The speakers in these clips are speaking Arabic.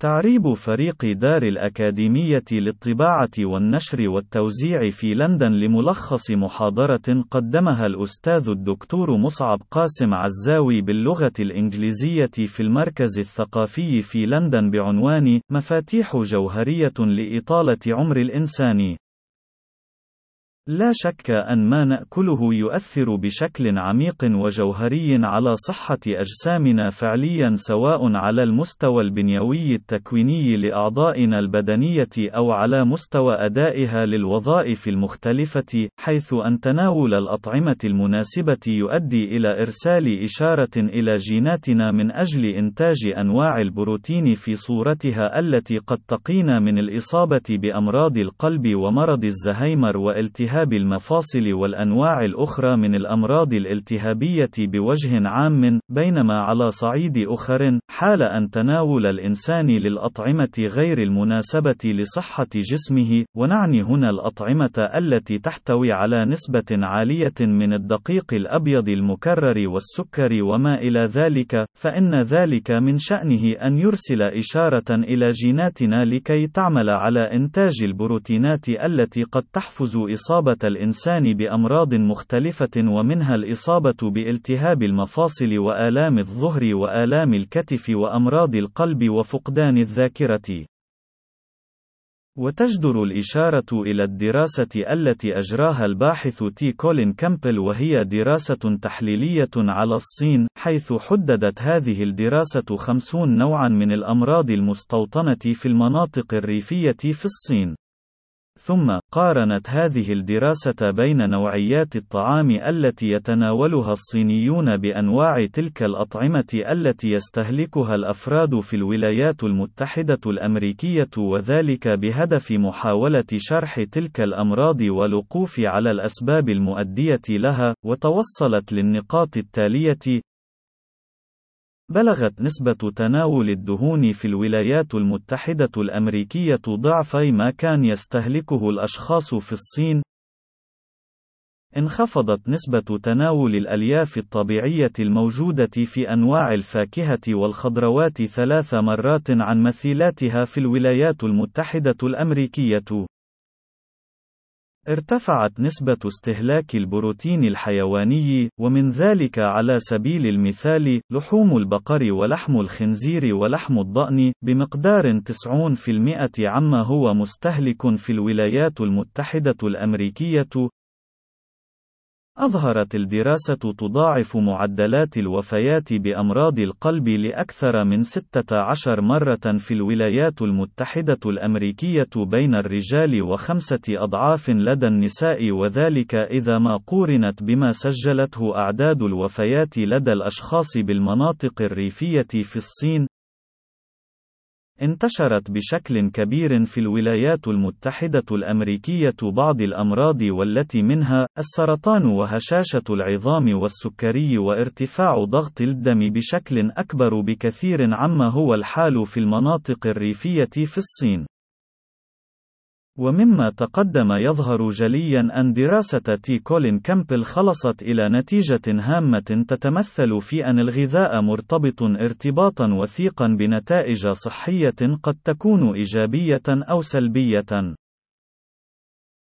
تعريب فريق دار الأكاديمية للطباعة والنشر والتوزيع في لندن لملخص محاضرة قدمها الأستاذ الدكتور مصعب قاسم عزاوي باللغة الإنجليزية في المركز الثقافي في لندن بعنوان مفاتيح جوهرية لإطالة عمر الإنسان. لا شك أن ما نأكله يؤثر بشكل عميق وجوهري على صحة أجسامنا فعليا سواء على المستوى البنيوي التكويني لأعضائنا البدنية أو على مستوى أدائها للوظائف المختلفة، حيث أن تناول الأطعمة المناسبة يؤدي إلى إرسال إشارة إلى جيناتنا من أجل إنتاج أنواع البروتين في صورتها التي قد تقينا من الإصابة بأمراض القلب ومرض الزهايمر والتهاب التهاب المفاصل والأنواع الأخرى من الأمراض الالتهابية بوجه عام، بينما على صعيد آخر، حال أن تناول الإنسان للأطعمة غير المناسبة لصحة جسمه، ونعني هنا الأطعمة التي تحتوي على نسبة عالية من الدقيق الأبيض المكرر والسكر وما إلى ذلك، فإن ذلك من شأنه أن يرسل إشارة إلى جيناتنا لكي تعمل على إنتاج البروتينات التي قد تحفز إصابة إصابة الإنسان بأمراض مختلفة ومنها الإصابة بالتهاب المفاصل وآلام الظهر وآلام الكتف وأمراض القلب وفقدان الذاكرة. وتجدر الإشارة إلى الدراسة التي أجراها الباحث تي كولين كامبل وهي دراسة تحليلية على الصين، حيث حددت هذه الدراسة خمسون نوعًا من الأمراض المستوطنة في المناطق الريفية في الصين. ثم قارنت هذه الدراسة بين نوعيات الطعام التي يتناولها الصينيون بأنواع تلك الأطعمة التي يستهلكها الأفراد في الولايات المتحدة الأمريكية وذلك بهدف محاولة شرح تلك الأمراض والوقوف على الأسباب المؤدية لها، وتوصلت للنقاط التالية: بلغت نسبة تناول الدهون في الولايات المتحدة الأمريكية ضعفي ما كان يستهلكه الأشخاص في الصين. انخفضت نسبة تناول الألياف الطبيعية الموجودة في أنواع الفاكهة والخضروات ثلاث مرات عن مثيلاتها في الولايات المتحدة الأمريكية. ارتفعت نسبة استهلاك البروتين الحيواني، ومن ذلك على سبيل المثال، لحوم البقر ولحم الخنزير ولحم الضأن، بمقدار 90% عما هو مستهلك في الولايات المتحدة الأمريكية، أظهرت الدراسة تضاعف معدلات الوفيات بأمراض القلب لأكثر من 16 مرة في الولايات المتحدة الأمريكية بين الرجال وخمسة أضعاف لدى النساء وذلك إذا ما قورنت بما سجلته أعداد الوفيات لدى الأشخاص بالمناطق الريفية في الصين انتشرت بشكل كبير في الولايات المتحدة الأمريكية بعض الأمراض والتي منها السرطان وهشاشة العظام والسكري وارتفاع ضغط الدم بشكل أكبر بكثير عما هو الحال في المناطق الريفية في الصين. ومما تقدم يظهر جليا أن دراسة تي كولين كامبل خلصت إلى نتيجة هامة تتمثل في أن الغذاء مرتبط ارتباطا وثيقا بنتائج صحية قد تكون إيجابية أو سلبية.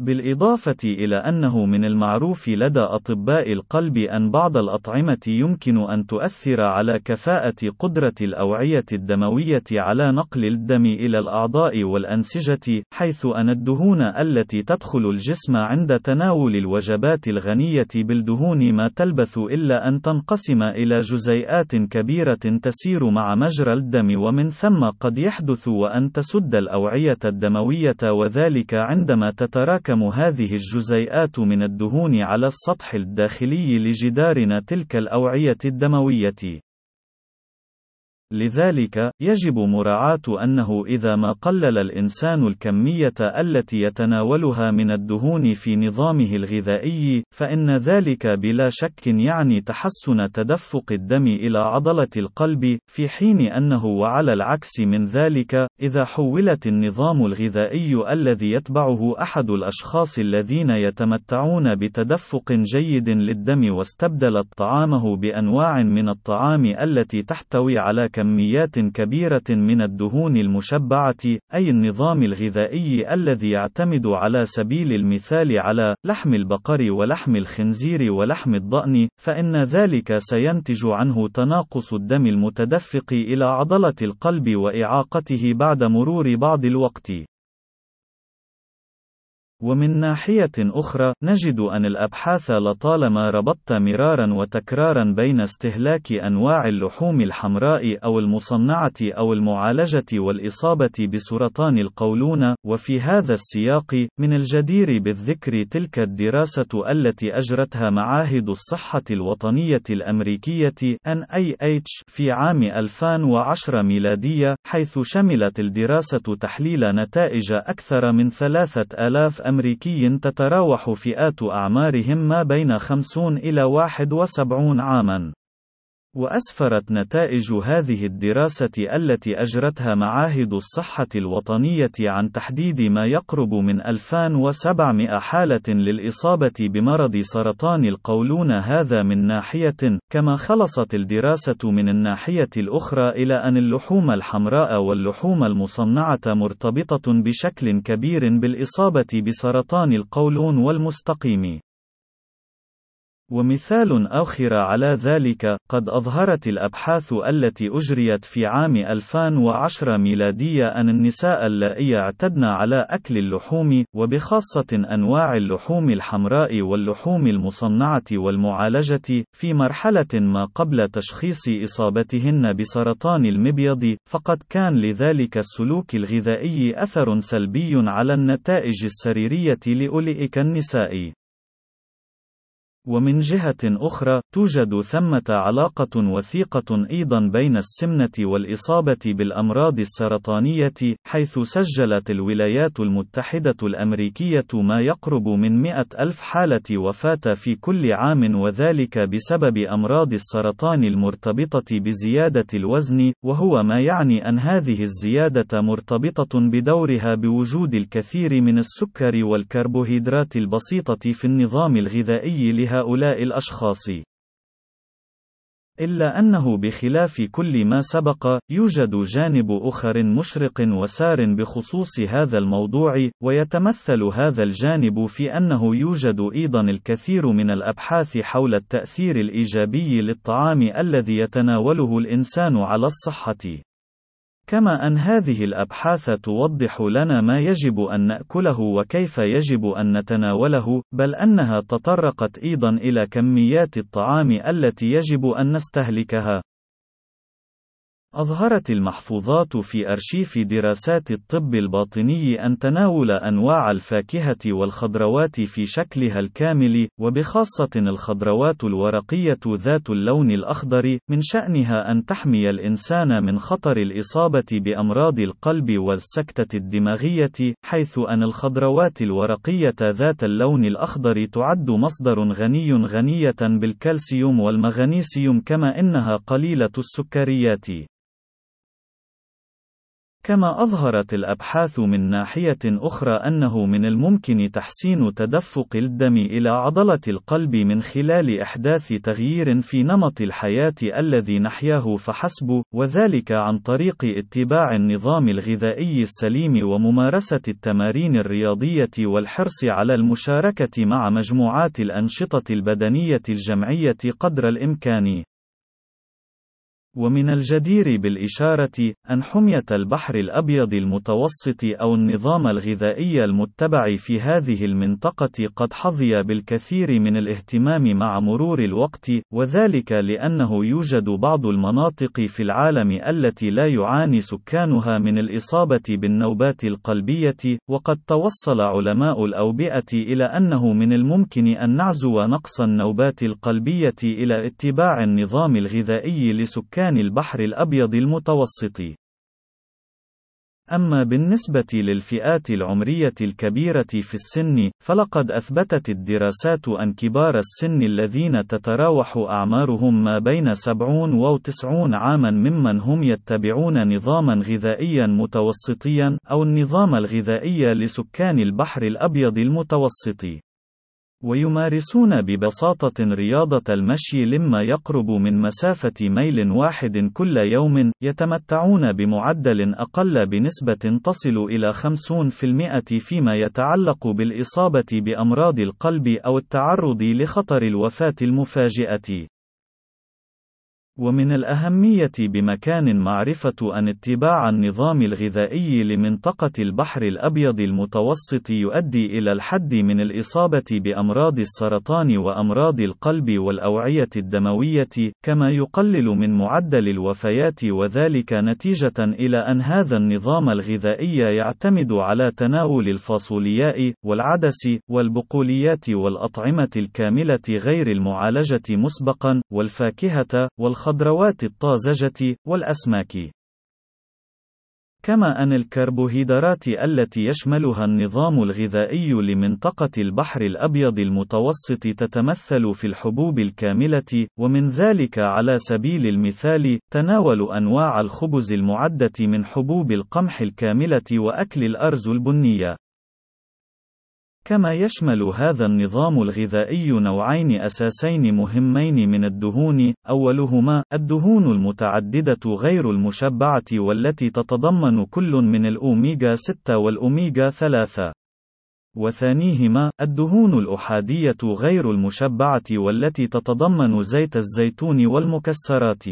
بالإضافة إلى أنه من المعروف لدى أطباء القلب أن بعض الأطعمة يمكن أن تؤثر على كفاءة قدرة الأوعية الدموية على نقل الدم إلى الأعضاء والأنسجة، حيث أن الدهون التي تدخل الجسم عند تناول الوجبات الغنية بالدهون ما تلبث إلا أن تنقسم إلى جزيئات كبيرة تسير مع مجرى الدم ومن ثم قد يحدث وأن تسد الأوعية الدموية وذلك عندما تتراكم تتراكم هذه الجزيئات من الدهون على السطح الداخلي لجدارنا تلك الأوعية الدموية. لذلك، يجب مراعاة أنه إذا ما قلل الإنسان الكمية التي يتناولها من الدهون في نظامه الغذائي، فإن ذلك بلا شك يعني تحسن تدفق الدم إلى عضلة القلب، في حين أنه وعلى العكس من ذلك، إذا حولت النظام الغذائي الذي يتبعه أحد الأشخاص الذين يتمتعون بتدفق جيد للدم واستبدلت طعامه بأنواع من الطعام التي تحتوي على كميات كبيرة من الدهون المشبعة، أي النظام الغذائي الذي يعتمد على سبيل المثال على لحم البقر ولحم الخنزير ولحم الضأن، فإن ذلك سينتج عنه تناقص الدم المتدفق إلى عضلة القلب وإعاقته بعد مرور بعض الوقت. ومن ناحية أخرى، نجد أن الأبحاث لطالما ربطت مرارا وتكرارا بين استهلاك أنواع اللحوم الحمراء أو المصنعة أو المعالجة والإصابة بسرطان القولون، وفي هذا السياق، من الجدير بالذكر تلك الدراسة التي أجرتها معاهد الصحة الوطنية الأمريكية NIH في عام 2010 ميلادية، حيث شملت الدراسة تحليل نتائج أكثر من 3000 أمريكي تتراوح فئات أعمارهم ما بين 50 إلى 71 عامًا. وأسفرت نتائج هذه الدراسة التي أجرتها معاهد الصحة الوطنية عن تحديد ما يقرب من 2700 حالة للإصابة بمرض سرطان القولون هذا من ناحية، كما خلصت الدراسة من الناحية الأخرى إلى أن اللحوم الحمراء واللحوم المصنعة مرتبطة بشكل كبير بالإصابة بسرطان القولون والمستقيم. ومثال آخر على ذلك، قد أظهرت الأبحاث التي أجريت في عام 2010 ميلادية أن النساء اللائي اعتدن على أكل اللحوم، وبخاصة أنواع اللحوم الحمراء واللحوم المصنعة والمعالجة، في مرحلة ما قبل تشخيص إصابتهن بسرطان المبيض، فقد كان لذلك السلوك الغذائي أثر سلبي على النتائج السريرية لأولئك النساء. ومن جهة أخرى، توجد ثمة علاقة وثيقة أيضا بين السمنة والإصابة بالأمراض السرطانية، حيث سجلت الولايات المتحدة الأمريكية ما يقرب من 100 ألف حالة وفاة في كل عام وذلك بسبب أمراض السرطان المرتبطة بزيادة الوزن، وهو ما يعني أن هذه الزيادة مرتبطة بدورها بوجود الكثير من السكر والكربوهيدرات البسيطة في النظام الغذائي لها هؤلاء الأشخاص. إلا أنه بخلاف كل ما سبق، يوجد جانب أخر مشرق وسار بخصوص هذا الموضوع، ويتمثل هذا الجانب في أنه يوجد أيضا الكثير من الأبحاث حول التأثير الإيجابي للطعام الذي يتناوله الإنسان على الصحة. كما أن هذه الأبحاث توضح لنا ما يجب أن نأكله وكيف يجب أن نتناوله، بل أنها تطرقت أيضا إلى كميات الطعام التي يجب أن نستهلكها. أظهرت المحفوظات في أرشيف دراسات الطب الباطني أن تناول أنواع الفاكهة والخضروات في شكلها الكامل، وبخاصة الخضروات الورقية ذات اللون الأخضر، من شأنها أن تحمي الإنسان من خطر الإصابة بأمراض القلب والسكتة الدماغية، حيث أن الخضروات الورقية ذات اللون الأخضر تعد مصدر غني غنية بالكالسيوم والمغنيسيوم كما إنها قليلة السكريات. كما أظهرت الأبحاث من ناحية أخرى أنه من الممكن تحسين تدفق الدم إلى عضلة القلب من خلال إحداث تغيير في نمط الحياة الذي نحياه فحسب، وذلك عن طريق اتباع النظام الغذائي السليم وممارسة التمارين الرياضية والحرص على المشاركة مع مجموعات الأنشطة البدنية الجمعية قدر الإمكان. ومن الجدير بالإشارة أن حمية البحر الأبيض المتوسط أو النظام الغذائي المتبع في هذه المنطقة قد حظي بالكثير من الاهتمام مع مرور الوقت، وذلك لأنه يوجد بعض المناطق في العالم التي لا يعاني سكانها من الإصابة بالنوبات القلبية، وقد توصل علماء الأوبئة إلى أنه من الممكن أن نعزو نقص النوبات القلبية إلى اتباع النظام الغذائي لسكان البحر الأبيض المتوسط أما بالنسبة للفئات العمرية الكبيرة في السن، فلقد أثبتت الدراسات أن كبار السن الذين تتراوح أعمارهم ما بين 70 و 90 عامًا ممن هم يتبعون نظامًا غذائيًا متوسطيًا، أو النظام الغذائي لسكان البحر الأبيض المتوسط. ويمارسون ببساطة رياضة المشي لما يقرب من مسافة ميل واحد كل يوم، يتمتعون بمعدل أقل بنسبة تصل إلى 50% فيما يتعلق بالإصابة بأمراض القلب أو التعرض لخطر الوفاة المفاجئة. ومن الأهمية بمكان معرفة أن اتباع النظام الغذائي لمنطقة البحر الأبيض المتوسط يؤدي إلى الحد من الإصابة بأمراض السرطان وأمراض القلب والأوعية الدموية، كما يقلل من معدل الوفيات وذلك نتيجة إلى أن هذا النظام الغذائي يعتمد على تناول الفاصولياء، والعدس، والبقوليات والأطعمة الكاملة غير المعالجة مسبقًا، والفاكهة، والخ الخضروات الطازجة، والأسماك. كما أن الكربوهيدرات التي يشملها النظام الغذائي لمنطقة البحر الأبيض المتوسط تتمثل في الحبوب الكاملة، ومن ذلك على سبيل المثال، تناول أنواع الخبز المعدة من حبوب القمح الكاملة وأكل الأرز البنية. كما يشمل هذا النظام الغذائي نوعين أساسين مهمين من الدهون، أولهما الدهون المتعددة غير المشبعة والتي تتضمن كل من الأوميغا 6 والأوميغا 3. وثانيهما الدهون الأحادية غير المشبعة والتي تتضمن زيت الزيتون والمكسرات.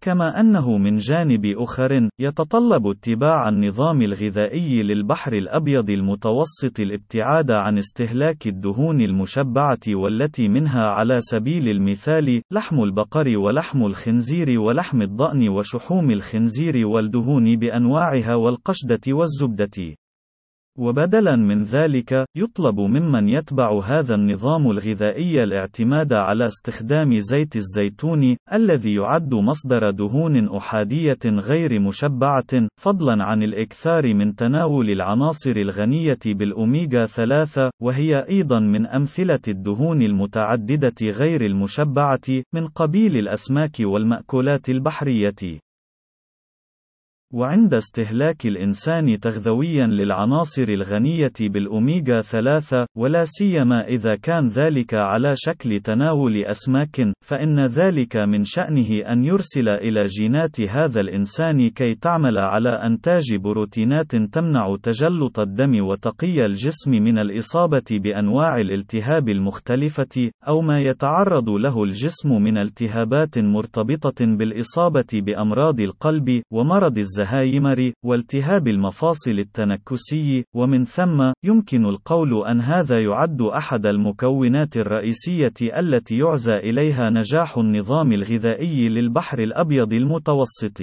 كما أنه من جانب آخر، يتطلب اتباع النظام الغذائي للبحر الأبيض المتوسط الابتعاد عن استهلاك الدهون المشبعة والتي منها على سبيل المثال، لحم البقر ولحم الخنزير ولحم الضأن وشحوم الخنزير والدهون بأنواعها والقشدة والزبدة. وبدلا من ذلك، يطلب ممن يتبع هذا النظام الغذائي الاعتماد على استخدام زيت الزيتون، الذي يعد مصدر دهون أحادية غير مشبعة، فضلا عن الإكثار من تناول العناصر الغنية بالأوميغا 3، وهي أيضا من أمثلة الدهون المتعددة غير المشبعة، من قبيل الأسماك والمأكولات البحرية. وعند استهلاك الإنسان تغذويا للعناصر الغنية بالأوميغا 3 ولا سيما إذا كان ذلك على شكل تناول أسماك فإن ذلك من شأنه أن يرسل إلى جينات هذا الإنسان كي تعمل على أنتاج بروتينات تمنع تجلط الدم وتقي الجسم من الإصابة بأنواع الالتهاب المختلفة أو ما يتعرض له الجسم من التهابات مرتبطة بالإصابة بأمراض القلب ومرض الزهايمر الزهايمر، والتهاب المفاصل التنكسي، ومن ثم، يمكن القول أن هذا يعد أحد المكونات الرئيسية التي يعزى إليها نجاح النظام الغذائي للبحر الأبيض المتوسط.